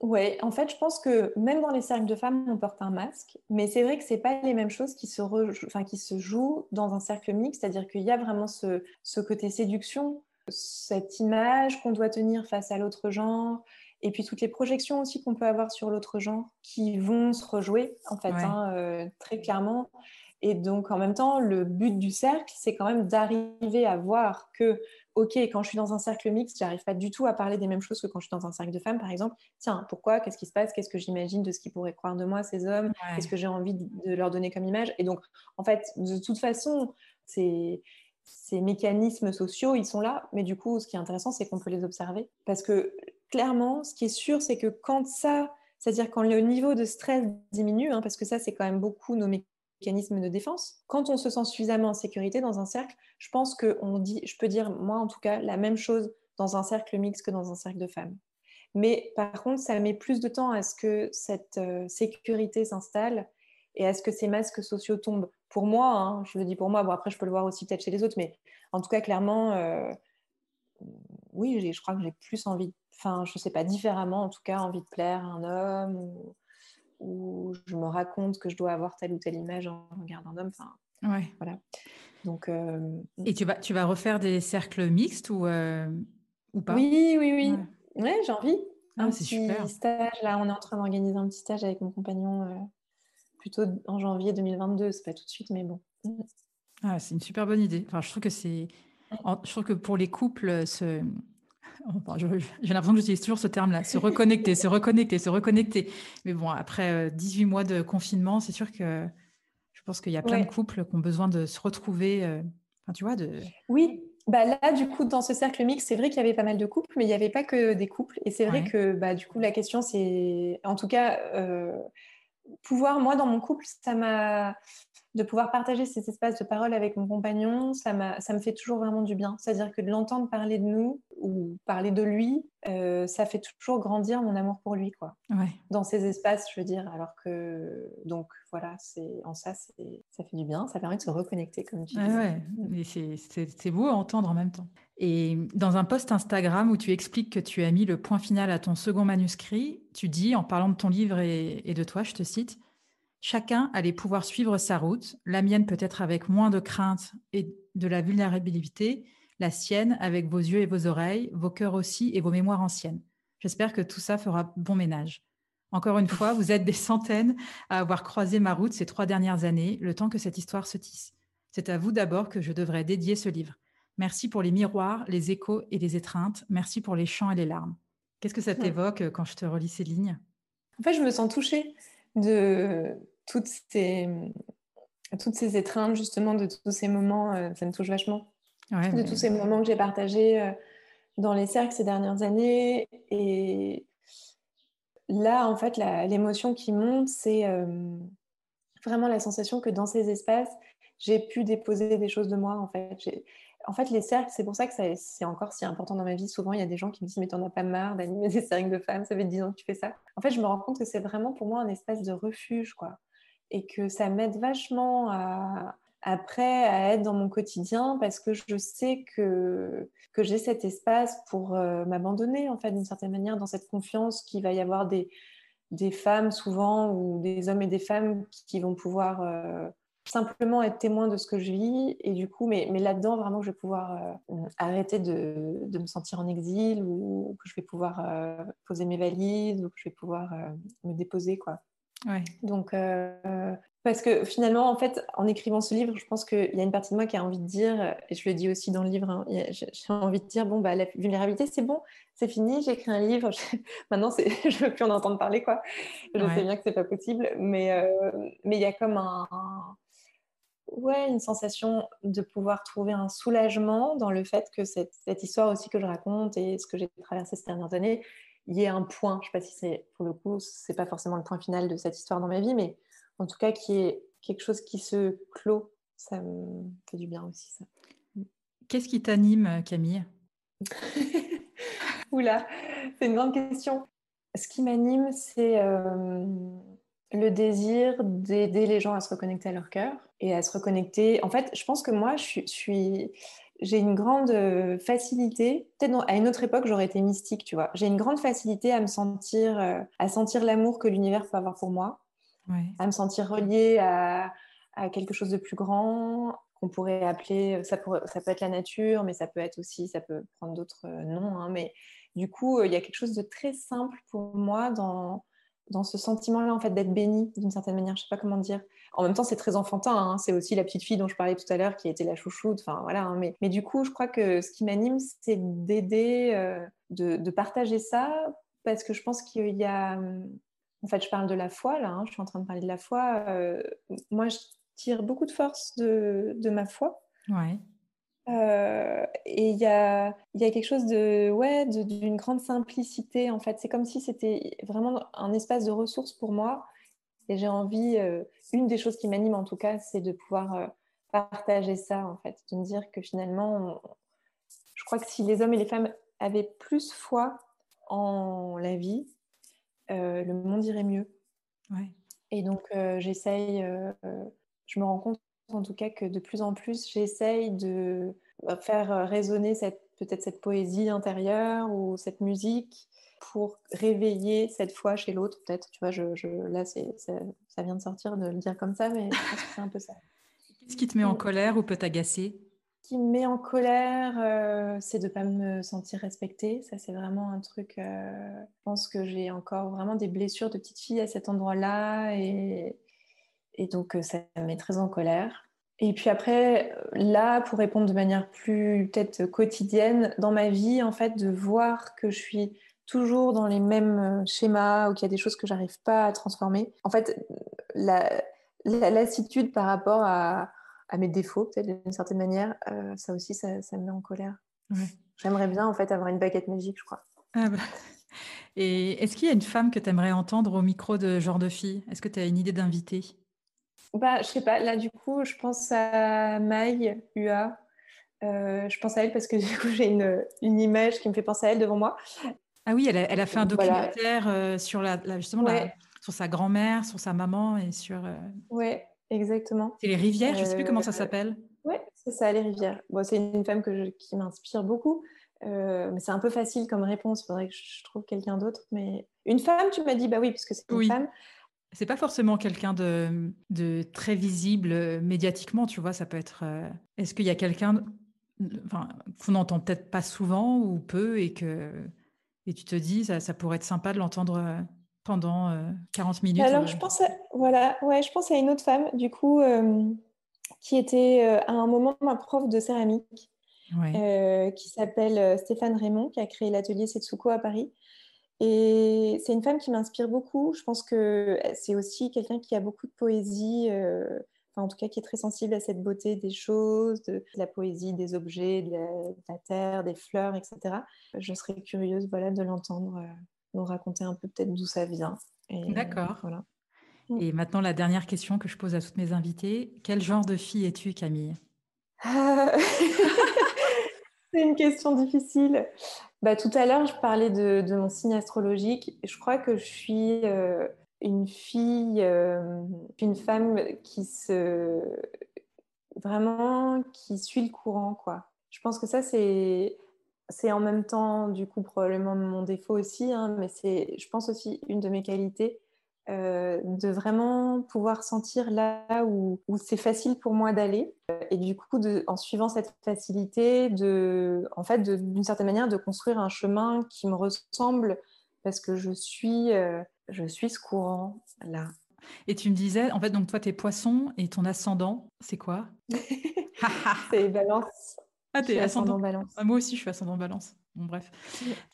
Oui, en fait, je pense que même dans les cercles de femmes, on porte un masque, mais c'est vrai que c'est pas les mêmes choses qui se, enfin, qui se jouent dans un cercle mixte, c'est-à-dire qu'il y a vraiment ce, ce, côté séduction, cette image qu'on doit tenir face à l'autre genre, et puis toutes les projections aussi qu'on peut avoir sur l'autre genre qui vont se rejouer en fait hein, euh, très clairement. Et donc en même temps, le but du cercle, c'est quand même d'arriver à voir que, ok, quand je suis dans un cercle mixte, j'arrive pas du tout à parler des mêmes choses que quand je suis dans un cercle de femmes, par exemple. Tiens, pourquoi? Qu'est-ce qui se passe? Qu'est-ce que j'imagine de ce qu'ils pourraient croire de moi, ces hommes? Qu'est-ce que j'ai envie de leur donner comme image? Et donc, en fait, de toute façon, c'est ces mécanismes sociaux, ils sont là, mais du coup, ce qui est intéressant, c'est qu'on peut les observer. Parce que clairement, ce qui est sûr, c'est que quand ça, c'est-à-dire quand le niveau de stress diminue, hein, parce que ça, c'est quand même beaucoup nos mécanismes de défense, quand on se sent suffisamment en sécurité dans un cercle, je pense que on dit, je peux dire, moi en tout cas, la même chose dans un cercle mixte que dans un cercle de femmes. Mais par contre, ça met plus de temps à ce que cette euh, sécurité s'installe et à ce que ces masques sociaux tombent. Pour moi, hein, je le dis pour moi, bon après je peux le voir aussi peut-être chez les autres, mais en tout cas clairement, euh, oui, je crois que j'ai plus envie, enfin je sais pas, différemment en tout cas, envie de plaire à un homme je me raconte que je dois avoir telle ou telle image en regardant un homme. Enfin, ouais. voilà. Donc, euh, Et tu vas, tu vas refaire des cercles mixtes ou, euh, ou pas? Oui, oui, oui. Ouais, j'ai envie. Ah, un petit super. stage. Là, on est en train d'organiser un petit stage avec mon compagnon plutôt en janvier 2022. C'est pas tout de suite, mais bon. Ah, c'est une super bonne idée. Enfin, je trouve que c'est. Je trouve que pour les couples, ce... j'ai l'impression que j'utilise toujours ce terme-là, se reconnecter, se reconnecter, se reconnecter. Mais bon, après 18 euh, mois de confinement, c'est sûr que je pense qu'il y a plein de couples qui ont besoin de se retrouver. Euh, enfin, tu vois, de... Oui, bah là, du coup, dans ce cercle mix, c'est vrai qu'il y avait pas mal de couples, mais il n'y avait pas que des couples. Et c'est vrai que, bah, du coup, la question, c'est, en tout cas, euh, pouvoir, moi, dans mon couple, ça m'a de pouvoir partager ces espaces de parole avec mon compagnon, ça, ça me fait toujours vraiment du bien. C'est-à-dire que de l'entendre parler de nous ou parler de lui, euh, ça fait toujours grandir mon amour pour lui, quoi. Dans ces espaces, je veux dire. Alors que, donc voilà, c'est en ça, ça fait du bien, ça permet de se reconnecter, comme tu dis. c'est beau à entendre en même temps. Et dans un post Instagram où tu expliques que tu as mis le point final à ton second manuscrit, tu dis, en parlant de ton livre et, et de toi, je te cite, Chacun allait pouvoir suivre sa route, la mienne peut-être avec moins de crainte et de la vulnérabilité, la sienne avec vos yeux et vos oreilles, vos cœurs aussi et vos mémoires anciennes. J'espère que tout ça fera bon ménage. Encore une fois, vous êtes des centaines à avoir croisé ma route ces trois dernières années, le temps que cette histoire se tisse. C'est à vous d'abord que je devrais dédier ce livre. Merci pour les miroirs, les échos et les étreintes. Merci pour les chants et les larmes. Qu'est-ce que ça t'évoque quand je te relis ces lignes? En fait, je me sens touchée de, toutes ces, toutes ces étreintes, justement, de tous ces moments, euh, ça me touche vachement. de tous ces moments que j'ai partagés euh, dans les cercles ces dernières années. Et là, en fait, l'émotion qui monte, c'est euh, vraiment la sensation que dans ces espaces, j'ai pu déposer des choses de moi. En fait, en fait les cercles, c'est pour ça que c'est encore si important dans ma vie. Souvent, il y a des gens qui me disent Mais t'en as pas marre d'animer des cercles de femmes, ça fait 10 ans que tu fais ça. En fait, je me rends compte que c'est vraiment pour moi un espace de refuge. quoi et que ça m'aide vachement après à être dans mon quotidien parce que je sais que, que j'ai cet espace pour euh, m'abandonner en fait d'une certaine manière dans cette confiance qu'il va y avoir des, des femmes souvent ou des hommes et des femmes qui, vont pouvoir euh, simplement être témoins de ce que je vis et du coup mais, mais là-dedans vraiment je vais pouvoir euh, arrêter de, de, me sentir en exil ou que je vais pouvoir poser mes valises ou que je vais pouvoir me déposer quoi. Donc, euh, parce que finalement, en fait, en écrivant ce livre, je pense qu'il y a une partie de moi qui a envie de dire, et je le dis aussi dans le livre, hein, j'ai envie de dire, bon, bah, la vulnérabilité, c'est bon, c'est fini, j'ai écrit un livre, maintenant, je veux plus en entendre parler, quoi. Je sais bien que c'est pas possible, mais euh, mais il y a comme un, ouais, une sensation de pouvoir trouver un soulagement dans le fait que cette, cette histoire aussi que je raconte et ce que j'ai traversé ces dernières années, y ait un point, je ne sais pas si c'est, pour le coup, c'est pas forcément le point final de cette histoire dans ma vie, mais en tout cas, qui est quelque chose qui se clôt, ça me fait du bien aussi, ça. Qu'est-ce qui t'anime, Camille? Oula, c'est une grande question. Ce qui m'anime, c'est euh, le désir d'aider les gens à se reconnecter à leur cœur et à se reconnecter. En fait, je pense que moi, je suis j'ai une grande euh, facilité, peut-être à une autre époque j'aurais été mystique, tu vois. J'ai une grande facilité à me sentir, euh, à sentir l'amour que l'univers peut avoir pour moi, à me sentir reliée à, quelque chose de plus grand qu'on pourrait appeler, ça, ça peut être la nature, mais ça peut être aussi, ça peut prendre d'autres euh, noms, hein, mais Du coup, il y a quelque chose de très simple pour moi dans, dans ce sentiment-là, en fait, d'être bénie d'une certaine manière. Je sais pas comment dire. En même temps, c'est très enfantin. Hein. C'est aussi la petite fille dont je parlais tout à l'heure qui était la chouchoute. Enfin, voilà. Hein. Mais, mais, du coup, je crois que ce qui m'anime, c'est d'aider, euh, de, partager ça, parce que je pense qu'il y a. En fait, je parle de la foi, là. Hein. Je suis en train de parler de la foi. Euh, moi, je tire beaucoup de force de, de ma foi. Ouais. Euh, et il y a, y a, quelque chose de ouais d'une grande simplicité en fait. C'est comme si c'était vraiment un espace de ressources pour moi. Et j'ai envie euh, une des choses qui m'anime en tout cas c'est de pouvoir euh, partager ça en fait. De me dire que finalement je crois que si les hommes et les femmes avaient plus foi en la vie le monde irait mieux. Ouais. et donc j'essaye je me rends compte en tout cas que de plus en plus, j'essaye de euh, faire euh, résonner peut-être cette poésie intérieure ou cette musique pour réveiller cette foi chez l'autre, peut-être. Tu vois, je, je là, c'est, ça vient de sortir de le dire comme ça, mais je pense que c'est un peu ça. Qu'est-ce qui te met en colère ou peut t'agacer? Ce qui me met en colère, euh, c'est de ne pas me sentir respectée. Ça, c'est vraiment un truc. je pense que j'ai encore vraiment des blessures de petite fille à cet endroit-là. Et, et donc, euh, ça me met très en colère. Et puis après, là, pour répondre de manière plus peut-être quotidienne, dans ma vie, en fait, de voir que je suis toujours dans les mêmes euh, schémas ou qu'il y a des choses que j'arrive pas à transformer. En fait, la, lassitude par rapport à, mes défauts, peut-être d'une certaine manière, euh, ça aussi, ça, me met en colère. J'aimerais bien, en fait, avoir une baguette magique, je crois. Ah bah. Et est-ce qu'il y a une femme que tu aimerais entendre au micro de genre de fille? Est-ce que tu as une idée d'inviter bah, je sais pas, là du coup, je pense à Maï, UA. Euh, je pense à elle parce que du coup, j'ai une, une, image qui me fait penser à elle devant moi. Ah oui, elle a, elle a fait un documentaire euh, sur, la, justement sur sa grand-mère, sur sa maman et sur. Euh... Ouais, exactement. C'est les rivières, je ne sais plus comment ça euh, s'appelle. Ouais, c'est ça, les rivières. Bon, c'est une femme que qui m'inspire beaucoup. mais c'est un peu facile comme réponse. Il faudrait que je trouve quelqu'un d'autre. Mais une femme, tu m'as dit, bah oui, puisque c'est une femme. C'est pas forcément quelqu'un de, de, très visible euh, médiatiquement, tu vois. Ça peut être. Euh, est-ce qu'il y a quelqu'un enfin, qu'on n'entend peut-être pas souvent ou peu et que et tu te dis ça, ça pourrait être sympa de l'entendre euh, pendant 40 minutes. Alors je pense à, voilà ouais je pense à une autre femme du coup qui était à un moment ma prof de céramique qui s'appelle Stéphane Raymond qui a créé l'atelier Setsuko à Paris et c'est une femme qui m'inspire beaucoup. Je pense que c'est aussi quelqu'un qui a beaucoup de poésie, euh, enfin, en tout cas qui est très sensible à cette beauté des choses, de, la poésie des objets, de la, terre, des fleurs, etc. Je serais curieuse voilà, de l'entendre euh, nous raconter un peu peut-être d'où ça vient. D'accord. Voilà. Mm. Et maintenant, la dernière question que je pose à toutes mes invitées. Quel genre de fille es-tu, Camille? C'est une question difficile. Bah, tout à l'heure, je parlais de, mon signe astrologique. Je crois que je suis euh, une fille, euh, une femme qui se vraiment qui suit le courant, quoi. Je pense que ça c'est c'est en même temps du coup probablement mon défaut aussi, hein, mais c'est je pense aussi une de mes qualités euh, de vraiment pouvoir sentir là où, c'est facile pour moi d'aller. Euh, et du coup de, en suivant cette facilité de en fait d'une certaine manière de construire un chemin qui me ressemble parce que je suis euh, je suis ce courant là. Et tu me disais en fait donc toi t'es poisson et ton ascendant c'est quoi c'est balance. Ah t'es ascendant, balance. Ah, moi aussi je suis ascendant balance. Bon bref.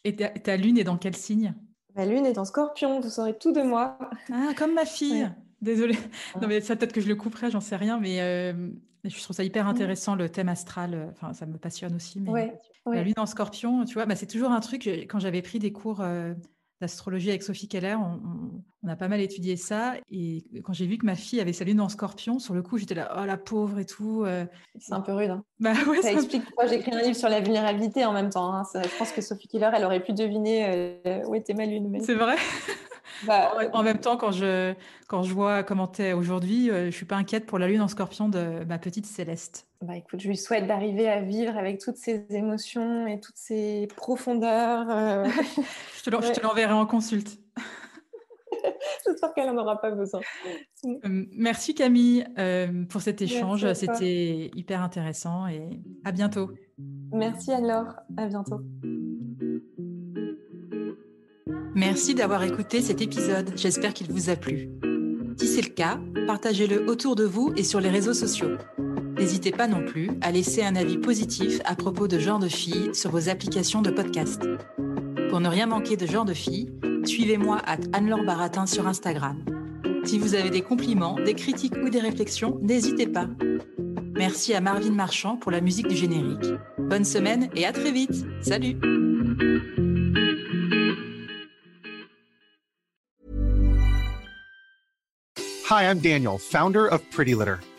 Et ta lune est dans quel signe? Ma lune est en scorpion, vous saurez tout de moi. Ah, comme ma fille. Désolée. Non, mais ça, peut-être que je le couperai, j'en sais rien, mais euh, je trouve ça hyper intéressant, le thème astral. Euh, enfin, ça me passionne aussi. Mais la lune en scorpion, tu vois, bah, c'est toujours un truc, quand j'avais pris des cours euh, d'astrologie avec Sophie Keller, on, a pas mal étudié ça. Et quand j'ai vu que ma fille avait sa lune en scorpion, sur le coup, j'étais là, oh la pauvre et tout. Euh. C'est un peu rude. Hein. Bah, ouais, ça, explique pourquoi j'ai écrit un livre sur la vulnérabilité en même temps. Hein. je pense que Sophie Keller, elle aurait pu deviner euh, où était ma lune. Mais... C'est vrai bah, en, même temps, quand je, quand je vois comment tu es aujourd'hui, euh, je suis pas inquiète pour la lune en scorpion de ma petite Céleste. Bah écoute, je lui souhaite d'arriver à vivre avec toutes ces émotions et toutes ces profondeurs. Euh. je te l'enverrai en consulte. J'espère qu'elle n'en aura pas besoin. Euh, merci Camille pour cet échange. C'était hyper intéressant et à bientôt. Merci alors. À bientôt. Merci d'avoir écouté cet épisode, j'espère qu'il vous a plu. Si c'est le cas, partagez-le autour de vous et sur les réseaux sociaux. N'hésitez pas non plus à laisser un avis positif à propos de Genre de Filles sur vos applications de podcast. Pour ne rien manquer de Genre de Filles, suivez-moi à Anne-Laure Baratin sur Instagram. Si vous avez des compliments, des critiques ou des réflexions, n'hésitez pas. Merci à Marvin Marchand pour la musique du générique. Bonne semaine et à très vite. Salut Hi, I'm Daniel, founder of Pretty Litter.